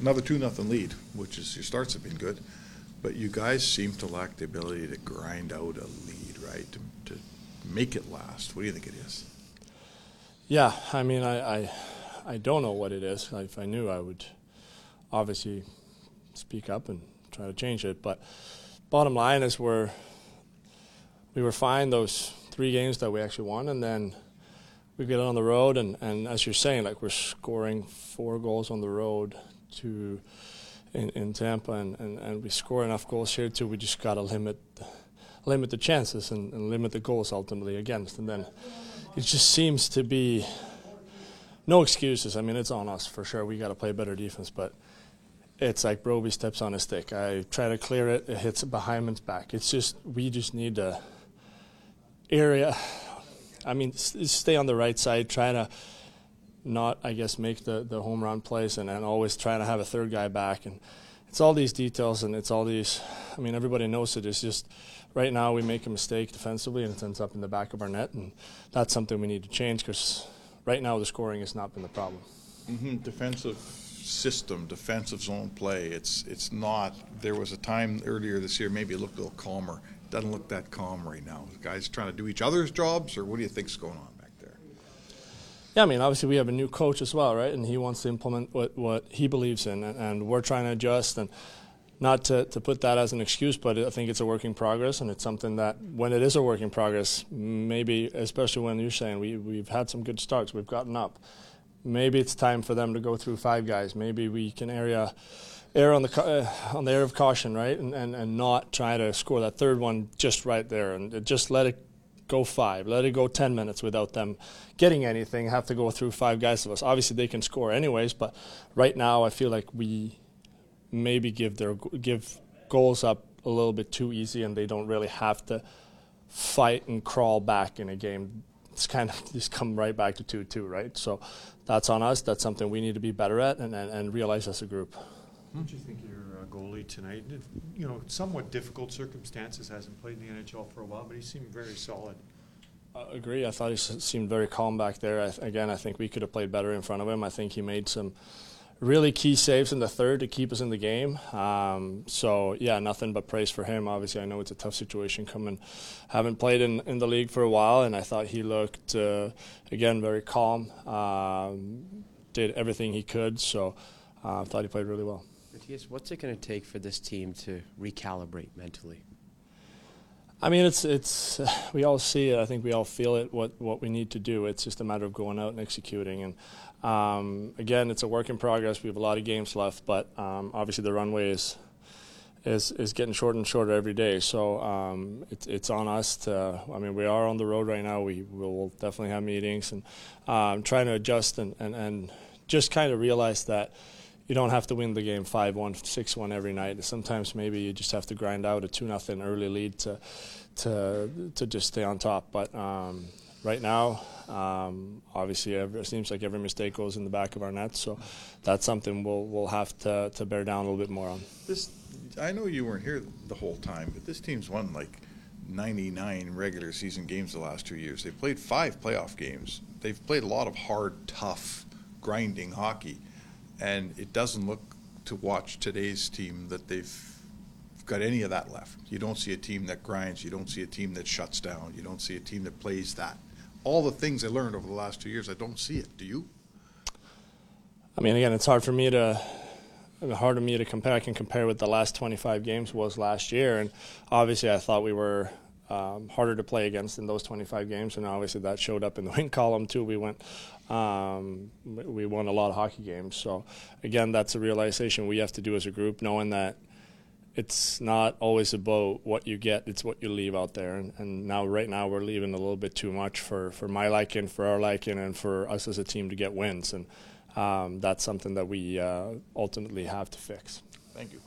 another two nothing lead, which is your starts have been good, but you guys seem to lack the ability to grind out a lead, right? To, to make it last. What do you think it is? Yeah, I mean, I, I, I don't know what it is. If I knew, I would obviously speak up and try to change it. But bottom line is we're we were fine those three games that we actually won, and then we get on the road, and, and as you're saying, like we're scoring four goals on the road to in, in Tampa, and, and, and we score enough goals here too. We just got to limit limit the chances and, and limit the goals ultimately against, and then it just seems to be no excuses. I mean, it's on us for sure. We got to play better defense, but it's like Roby steps on a stick. I try to clear it, it hits behind back. It's just we just need to area. I mean, stay on the right side, try to not, I guess, make the, the home run plays, and, and always trying to have a third guy back. And it's all these details, and it's all these. I mean, everybody knows it. It's just right now we make a mistake defensively, and it ends up in the back of our net, and that's something we need to change because right now the scoring has not been the problem. Mm-hmm. Defensive system, defensive zone play. It's it's not. There was a time earlier this year, maybe it looked a little calmer. Doesn't look that calm right now. The guys trying to do each other's jobs, or what do you think's going on? Yeah, I mean, obviously we have a new coach as well, right? And he wants to implement what what he believes in, and, and we're trying to adjust and. Not to, to put that as an excuse, but I think it's a work in progress, and it's something that when it is a work in progress, maybe, especially when you're saying we, we've had some good starts, we've gotten up maybe it's time for them to go through five guys. Maybe we can area err on the uh, on the air of caution, right, and, and and not try to score that third one just right there, and just let it go five, let it go ten minutes without them getting anything. Have to go through five guys of us. Obviously, they can score anyways, but right now I feel like we maybe give their give goals up a little bit too easy, and they don't really have to fight and crawl back in a game it's kind of just come right back to 2 2, right? So that's on us. That's something we need to be better at and, and, and realize as a group. Did you think your uh, goalie tonight? You know, somewhat difficult circumstances, hasn't played in the NHL for a while, but he seemed very solid. I agree. I thought he seemed very calm back there. I, again, I think we could have played better in front of him. I think he made some really key saves in the third to keep us in the game. Um, so yeah, nothing but praise for him. Obviously, I know it's a tough situation coming. Haven't played in, in the league for a while, and I thought he looked uh, again very calm. Um, did everything he could. So uh, I thought he played really well. Mattias, what's it going to take for this team to recalibrate mentally? I mean, it's it's we all see it. I think we all feel it. What what we need to do. It's just a matter of going out and executing. And um, again, it's a work in progress. We have a lot of games left, but um, obviously the runway is is is getting shorter and shorter every day. So um, it's it's on us to. I mean, we are on the road right now. We will definitely have meetings and um, trying to adjust and, and and just kind of realize that you don't have to win the game 5 1, 6 1 every night. Sometimes maybe you just have to grind out a 2 nothing early lead to, to, to just stay on top. But um, right now, um, obviously, every, it seems like every mistake goes in the back of our net. So that's something we'll, we'll have to, to bear down a little bit more on. This, I know you weren't here the whole time, but this team's won like 99 regular season games the last two years. They've played five playoff games. They've played a lot of hard, tough, grinding hockey and it doesn't look to watch today's team that they've got any of that left. You don't see a team that grinds. You don't see a team that shuts down. You don't see a team that plays that. All the things I learned over the last two years, I don't see it. Do you? I mean, again, it's hard for me to hard for me to compare. I can compare what the last 25 games was last year, and obviously, I thought we were um, harder to play against in those 25 games, and obviously that showed up in the win column too. We went, um, we won a lot of hockey games. So again, that's a realization we have to do as a group, knowing that it's not always about what you get; it's what you leave out there. And, and now, right now, we're leaving a little bit too much for for my liking, for our liking, and for us as a team to get wins. And um, that's something that we uh, ultimately have to fix. Thank you.